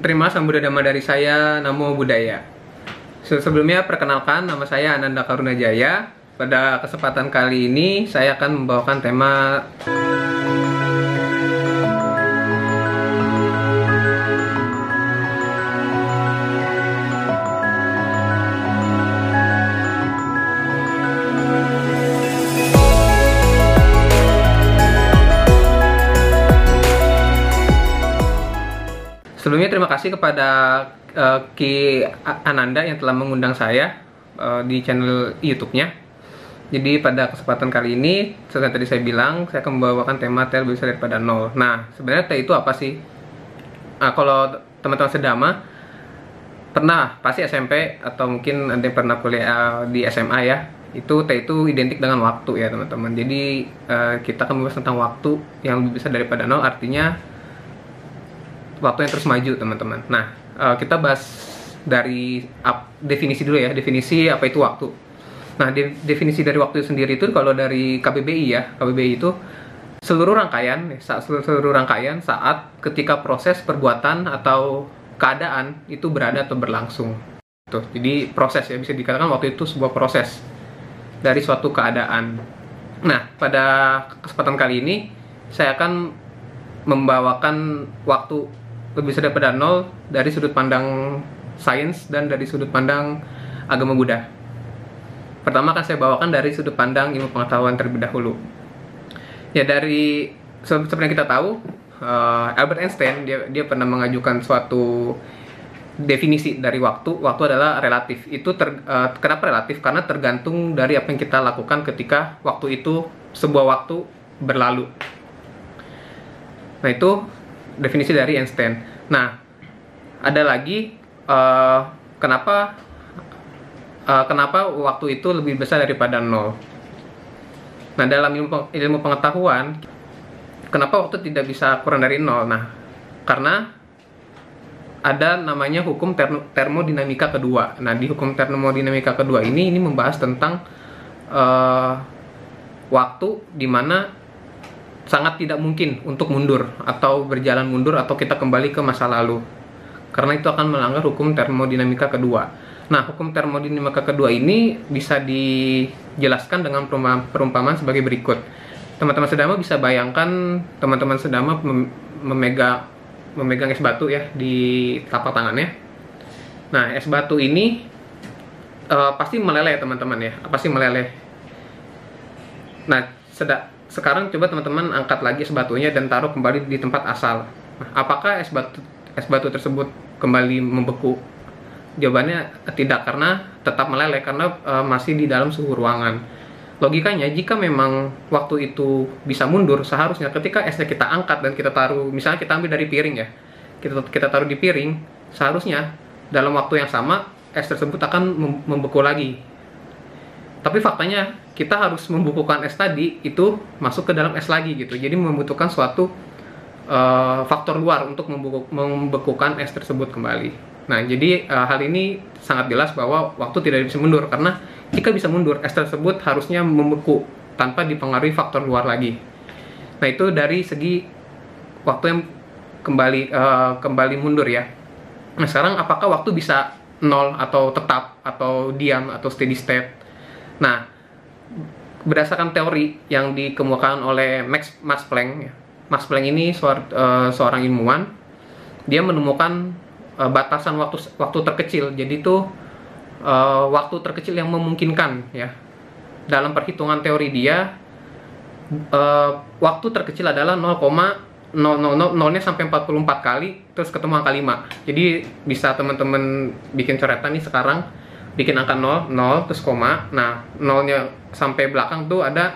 Terima sambutan dhamma dari saya, Namo Buddhaya. Se- Sebelumnya perkenalkan nama saya Ananda Karuna Jaya. Pada kesempatan kali ini saya akan membawakan tema terima kasih kepada eh, Ki Ananda yang telah mengundang saya eh, di channel YouTube-nya. Jadi pada kesempatan kali ini, seperti tadi saya bilang, saya akan membawakan tema tel bisa daripada nol. Nah, sebenarnya tel itu apa sih? Nah, kalau teman-teman sedama pernah pasti SMP atau mungkin yang pernah kuliah di SMA ya. Itu T itu identik dengan waktu ya teman-teman. Jadi eh, kita akan membahas tentang waktu yang lebih besar daripada nol. Artinya waktu yang terus maju teman-teman. Nah eh, kita bahas dari ap- definisi dulu ya. Definisi apa itu waktu. Nah de- definisi dari waktu sendiri itu kalau dari KBBI ya. KBBI itu seluruh rangkaian ya, saat seluruh, seluruh rangkaian saat ketika proses perbuatan atau keadaan itu berada atau berlangsung. Tuh, jadi proses ya bisa dikatakan waktu itu sebuah proses dari suatu keadaan. Nah, pada kesempatan kali ini saya akan membawakan waktu lebih besar daripada nol dari sudut pandang sains dan dari sudut pandang agama Buddha. Pertama akan saya bawakan dari sudut pandang ilmu pengetahuan terlebih dahulu. Ya dari se- seperti yang kita tahu, eh, Albert Einstein dia dia pernah mengajukan suatu definisi dari waktu. Waktu adalah relatif. Itu ter- eh, kenapa relatif? Karena tergantung dari apa yang kita lakukan ketika waktu itu sebuah waktu berlalu. Nah itu definisi dari Einstein. Nah ada lagi eh, kenapa eh, kenapa waktu itu lebih besar daripada nol. Nah dalam ilmu, ilmu pengetahuan kenapa waktu tidak bisa kurang dari nol? Nah karena ada namanya hukum termo- termodinamika kedua. Nah di hukum termodinamika kedua ini ini membahas tentang eh, waktu di mana sangat tidak mungkin untuk mundur atau berjalan mundur atau kita kembali ke masa lalu karena itu akan melanggar hukum termodinamika kedua. Nah, hukum termodinamika kedua ini bisa dijelaskan dengan perumpa- perumpamaan sebagai berikut. Teman-teman sedama bisa bayangkan teman-teman sedama mem- memegang memegang es batu ya di tapak tangannya. Nah, es batu ini eh, pasti meleleh teman-teman ya, pasti meleleh. Nah, seda- sekarang coba teman-teman angkat lagi es batunya dan taruh kembali di tempat asal. Apakah es batu es batu tersebut kembali membeku? Jawabannya tidak karena tetap meleleh karena eh, masih di dalam suhu ruangan. Logikanya jika memang waktu itu bisa mundur, seharusnya ketika esnya kita angkat dan kita taruh, misalnya kita ambil dari piring ya, kita kita taruh di piring, seharusnya dalam waktu yang sama es tersebut akan mem- membeku lagi tapi faktanya kita harus membukukan es tadi itu masuk ke dalam es lagi gitu. Jadi membutuhkan suatu eh, faktor luar untuk membekukan es tersebut kembali. Nah jadi eh, hal ini sangat jelas bahwa waktu tidak bisa mundur. Karena jika bisa mundur es tersebut harusnya membeku tanpa dipengaruhi faktor luar lagi. Nah itu dari segi waktu yang kembali eh, kembali mundur ya. Nah sekarang apakah waktu bisa nol atau tetap atau diam atau steady state? Nah, berdasarkan teori yang dikemukakan oleh Max Max Planck, ya. Max Planck ini suar- eh, seorang ilmuwan, dia menemukan eh, batasan waktu waktu terkecil. Jadi itu eh, waktu terkecil yang memungkinkan ya. Dalam perhitungan teori dia, eh, waktu terkecil adalah 0,000 nolnya sampai 44 kali, terus ketemu angka 5. Jadi bisa teman-teman bikin coretan nih sekarang bikin angka 0, 0 terus koma. Nah, nolnya sampai belakang tuh ada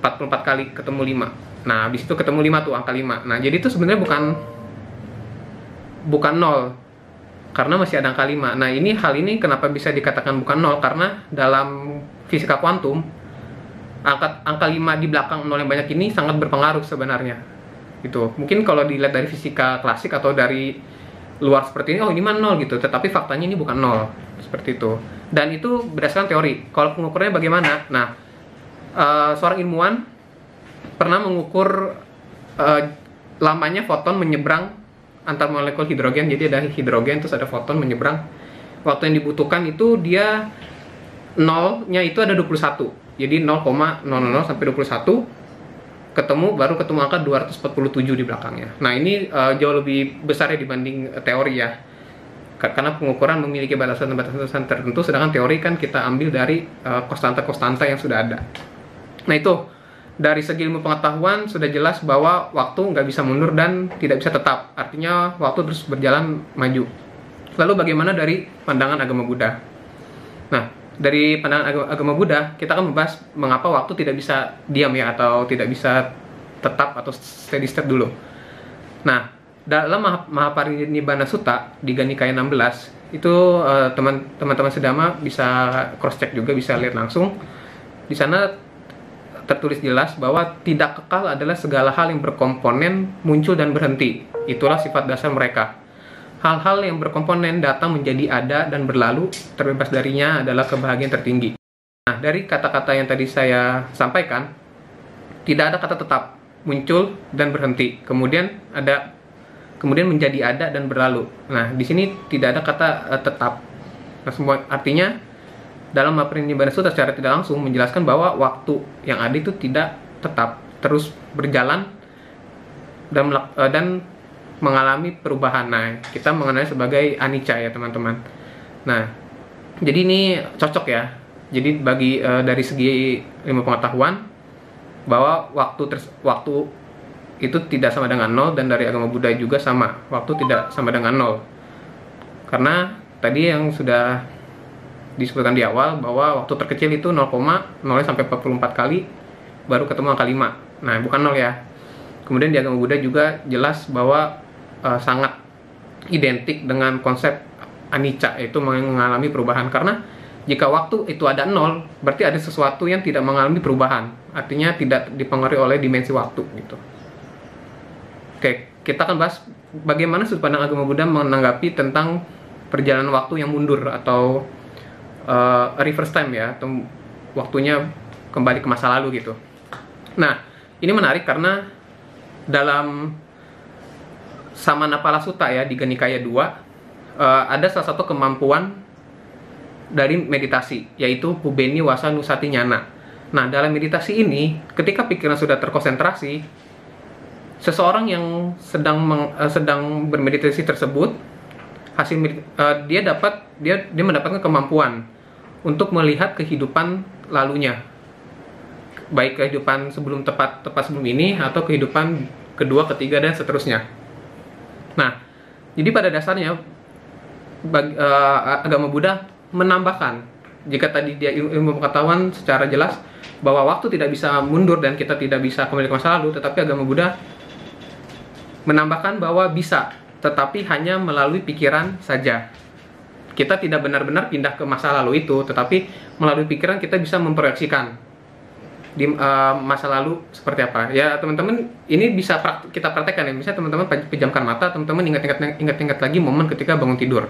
44 kali ketemu 5. Nah, habis itu ketemu 5 tuh angka 5. Nah, jadi itu sebenarnya bukan bukan 0 karena masih ada angka 5. Nah, ini hal ini kenapa bisa dikatakan bukan 0 karena dalam fisika kuantum angka angka 5 di belakang 0 yang banyak ini sangat berpengaruh sebenarnya. Gitu. Mungkin kalau dilihat dari fisika klasik atau dari luar seperti ini, oh ini mah nol gitu. Tetapi faktanya ini bukan nol seperti itu. Dan itu berdasarkan teori. Kalau pengukurannya bagaimana? Nah, eh, seorang ilmuwan pernah mengukur eh, lamanya foton menyeberang antar molekul hidrogen. Jadi ada hidrogen terus ada foton menyeberang. Waktu yang dibutuhkan itu dia nolnya itu ada 21. Jadi 0,00 sampai 21 ketemu baru ketemu angka 247 di belakangnya. Nah, ini uh, jauh lebih besar ya dibanding uh, teori ya. Karena pengukuran memiliki batasan-batasan tertentu sedangkan teori kan kita ambil dari konstanta-konstanta uh, yang sudah ada. Nah, itu dari segi ilmu pengetahuan sudah jelas bahwa waktu nggak bisa mundur dan tidak bisa tetap. Artinya waktu terus berjalan maju. Lalu bagaimana dari pandangan agama Buddha? Nah, dari pandangan agama, agama Buddha, kita akan membahas mengapa waktu tidak bisa diam ya atau tidak bisa tetap atau steady state dulu. Nah, dalam Mahaparinibbana Sutta di Ganikaya 16 itu uh, teman-teman sedama bisa cross check juga bisa lihat langsung. Di sana tertulis jelas bahwa tidak kekal adalah segala hal yang berkomponen muncul dan berhenti. Itulah sifat dasar mereka. Hal-hal yang berkomponen datang menjadi ada dan berlalu, terbebas darinya adalah kebahagiaan tertinggi. Nah, dari kata-kata yang tadi saya sampaikan, tidak ada kata tetap, muncul dan berhenti. Kemudian ada kemudian menjadi ada dan berlalu. Nah, di sini tidak ada kata uh, tetap. Nah, semua artinya dalam Mahaprinibbana Sutta secara tidak langsung menjelaskan bahwa waktu yang ada itu tidak tetap terus berjalan dan uh, dan mengalami perubahan. Nah, kita mengenai sebagai anicca ya, teman-teman. Nah, jadi ini cocok ya. Jadi bagi uh, dari segi ilmu pengetahuan bahwa waktu terus waktu itu tidak sama dengan nol dan dari agama Buddha juga sama. Waktu tidak sama dengan nol. Karena tadi yang sudah disebutkan di awal bahwa waktu terkecil itu 0, 0 sampai 44 kali baru ketemu angka 5. Nah, bukan 0 ya. Kemudian di agama Buddha juga jelas bahwa uh, sangat identik dengan konsep anicca yaitu mengalami perubahan. Karena jika waktu itu ada 0 berarti ada sesuatu yang tidak mengalami perubahan. Artinya tidak dipengaruhi oleh dimensi waktu gitu. Oke kita akan bahas bagaimana sudut pandang agama Buddha menanggapi tentang perjalanan waktu yang mundur atau uh, reverse time ya atau waktunya kembali ke masa lalu gitu. Nah, ini menarik karena dalam Samanapala Sutta ya di Genikaya 2 uh, eh, ada salah satu kemampuan dari meditasi yaitu Pubeni Wasa Nusati Nyana. Nah, dalam meditasi ini ketika pikiran sudah terkonsentrasi seseorang yang sedang meng, uh, sedang bermeditasi tersebut hasil uh, dia dapat dia dia mendapatkan kemampuan untuk melihat kehidupan lalunya baik kehidupan sebelum tepat tepat sebelum ini atau kehidupan kedua ketiga dan seterusnya nah jadi pada dasarnya bagi, uh, agama Buddha menambahkan jika tadi dia ilmu pengetahuan secara jelas bahwa waktu tidak bisa mundur dan kita tidak bisa kembali ke masa lalu tetapi agama Buddha menambahkan bahwa bisa tetapi hanya melalui pikiran saja. Kita tidak benar-benar pindah ke masa lalu itu, tetapi melalui pikiran kita bisa memproyeksikan di uh, masa lalu seperti apa. Ya teman-teman, ini bisa kita praktekkan ya. Misalnya teman-teman pejamkan mata, teman-teman ingat-ingat ingat-ingat lagi momen ketika bangun tidur.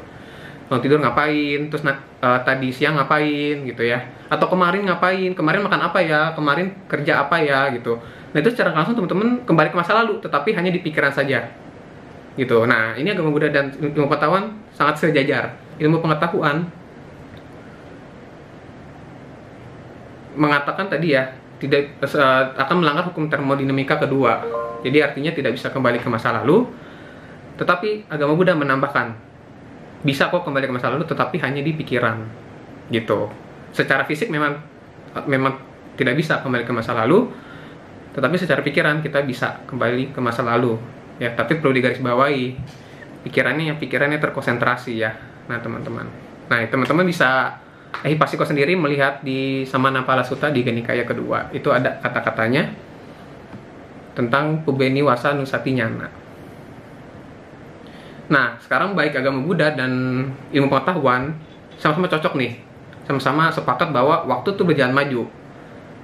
Bangun tidur ngapain, terus uh, tadi siang ngapain gitu ya. Atau kemarin ngapain, kemarin makan apa ya, kemarin kerja apa ya gitu. Nah itu secara langsung teman-teman kembali ke masa lalu, tetapi hanya di pikiran saja gitu. Nah ini agama Buddha dan ilmu pengetahuan sangat sejajar ilmu pengetahuan mengatakan tadi ya tidak uh, akan melanggar hukum termodinamika kedua. Jadi artinya tidak bisa kembali ke masa lalu. Tetapi agama Buddha menambahkan bisa kok kembali ke masa lalu tetapi hanya di pikiran. Gitu. Secara fisik memang memang tidak bisa kembali ke masa lalu. Tetapi secara pikiran kita bisa kembali ke masa lalu. Ya, tapi perlu digarisbawahi pikirannya yang pikirannya terkonsentrasi ya Nah, teman-teman. Nah, teman-teman bisa eh Pasiko sendiri melihat di Samanapala Sutta di Genikaya kedua. Itu ada kata-katanya tentang Pubeni Wasa Nusati Nyana. Nah, sekarang baik agama Buddha dan ilmu pengetahuan sama-sama cocok nih. Sama-sama sepakat bahwa waktu itu berjalan maju.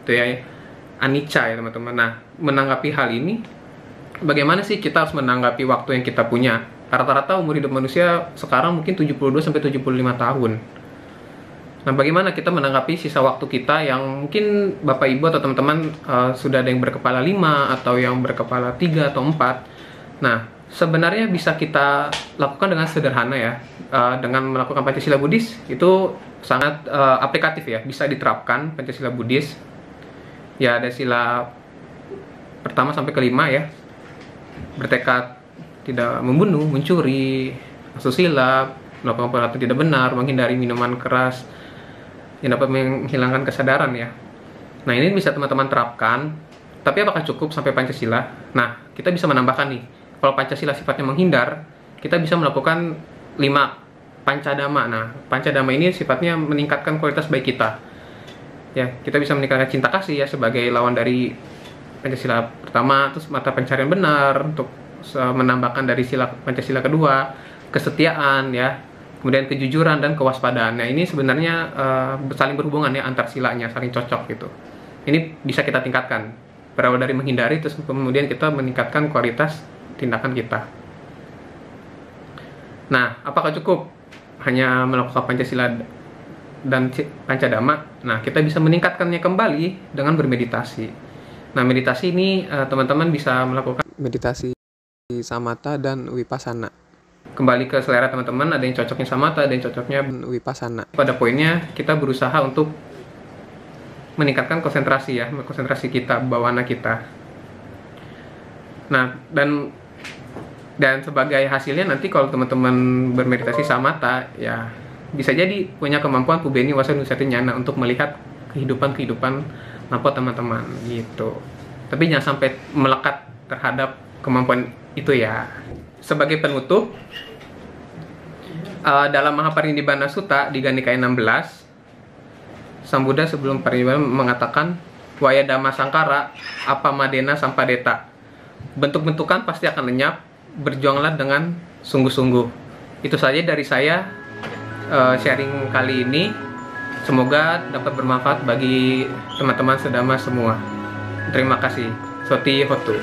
Itu ya, anicca ya teman-teman. Nah, menanggapi hal ini, bagaimana sih kita harus menanggapi waktu yang kita punya? rata-rata umur hidup manusia sekarang mungkin 72 sampai 75 tahun. Nah, bagaimana kita menanggapi sisa waktu kita yang mungkin Bapak Ibu atau teman-teman uh, sudah ada yang berkepala 5 atau yang berkepala 3 atau 4. Nah, sebenarnya bisa kita lakukan dengan sederhana ya uh, dengan melakukan Pancasila Buddhis itu sangat uh, aplikatif ya bisa diterapkan Pancasila Buddhis ya ada sila pertama sampai kelima ya. Bertekad tidak membunuh mencuri asusila melakukan perbuatan tidak benar menghindari minuman keras yang dapat menghilangkan kesadaran ya. Nah ini bisa teman-teman terapkan. Tapi apakah cukup sampai Pancasila? Nah kita bisa menambahkan nih. Kalau Pancasila sifatnya menghindar, kita bisa melakukan lima pancadama. Nah, pancadama ini sifatnya meningkatkan kualitas baik kita. Ya, kita bisa meningkatkan cinta kasih ya sebagai lawan dari Pancasila pertama, terus mata pencarian benar untuk menambahkan dari sila Pancasila kedua, kesetiaan ya, kemudian kejujuran dan kewaspadaan. Nah, ini sebenarnya uh, saling berhubungan ya antar silanya, saling cocok gitu. Ini bisa kita tingkatkan. Berawal dari menghindari terus kemudian kita meningkatkan kualitas tindakan kita. Nah, apakah cukup hanya melakukan Pancasila dan Pancadama? Nah, kita bisa meningkatkannya kembali dengan bermeditasi. Nah, meditasi ini eh, teman-teman bisa melakukan meditasi samata dan wipasana. Kembali ke selera teman-teman, ada yang cocoknya samata, ada yang cocoknya wipasana. Pada poinnya, kita berusaha untuk meningkatkan konsentrasi ya, konsentrasi kita, bawana kita. Nah, dan dan sebagai hasilnya nanti kalau teman-teman bermeditasi samata ya bisa jadi punya kemampuan kubeni wasa nyana untuk melihat kehidupan-kehidupan nampo teman-teman gitu tapi jangan sampai melekat terhadap kemampuan itu ya sebagai penutup uh, dalam Mahaparinibbana Sutta di Gandhikaya 16 Sang Buddha sebelum parinibbana mengatakan Waya Dhamma Sangkara apa Madena Sampadeta bentuk-bentukan pasti akan lenyap berjuanglah dengan sungguh-sungguh. Itu saja dari saya uh, sharing kali ini. Semoga dapat bermanfaat bagi teman-teman sedama semua. Terima kasih. Soti Hotu.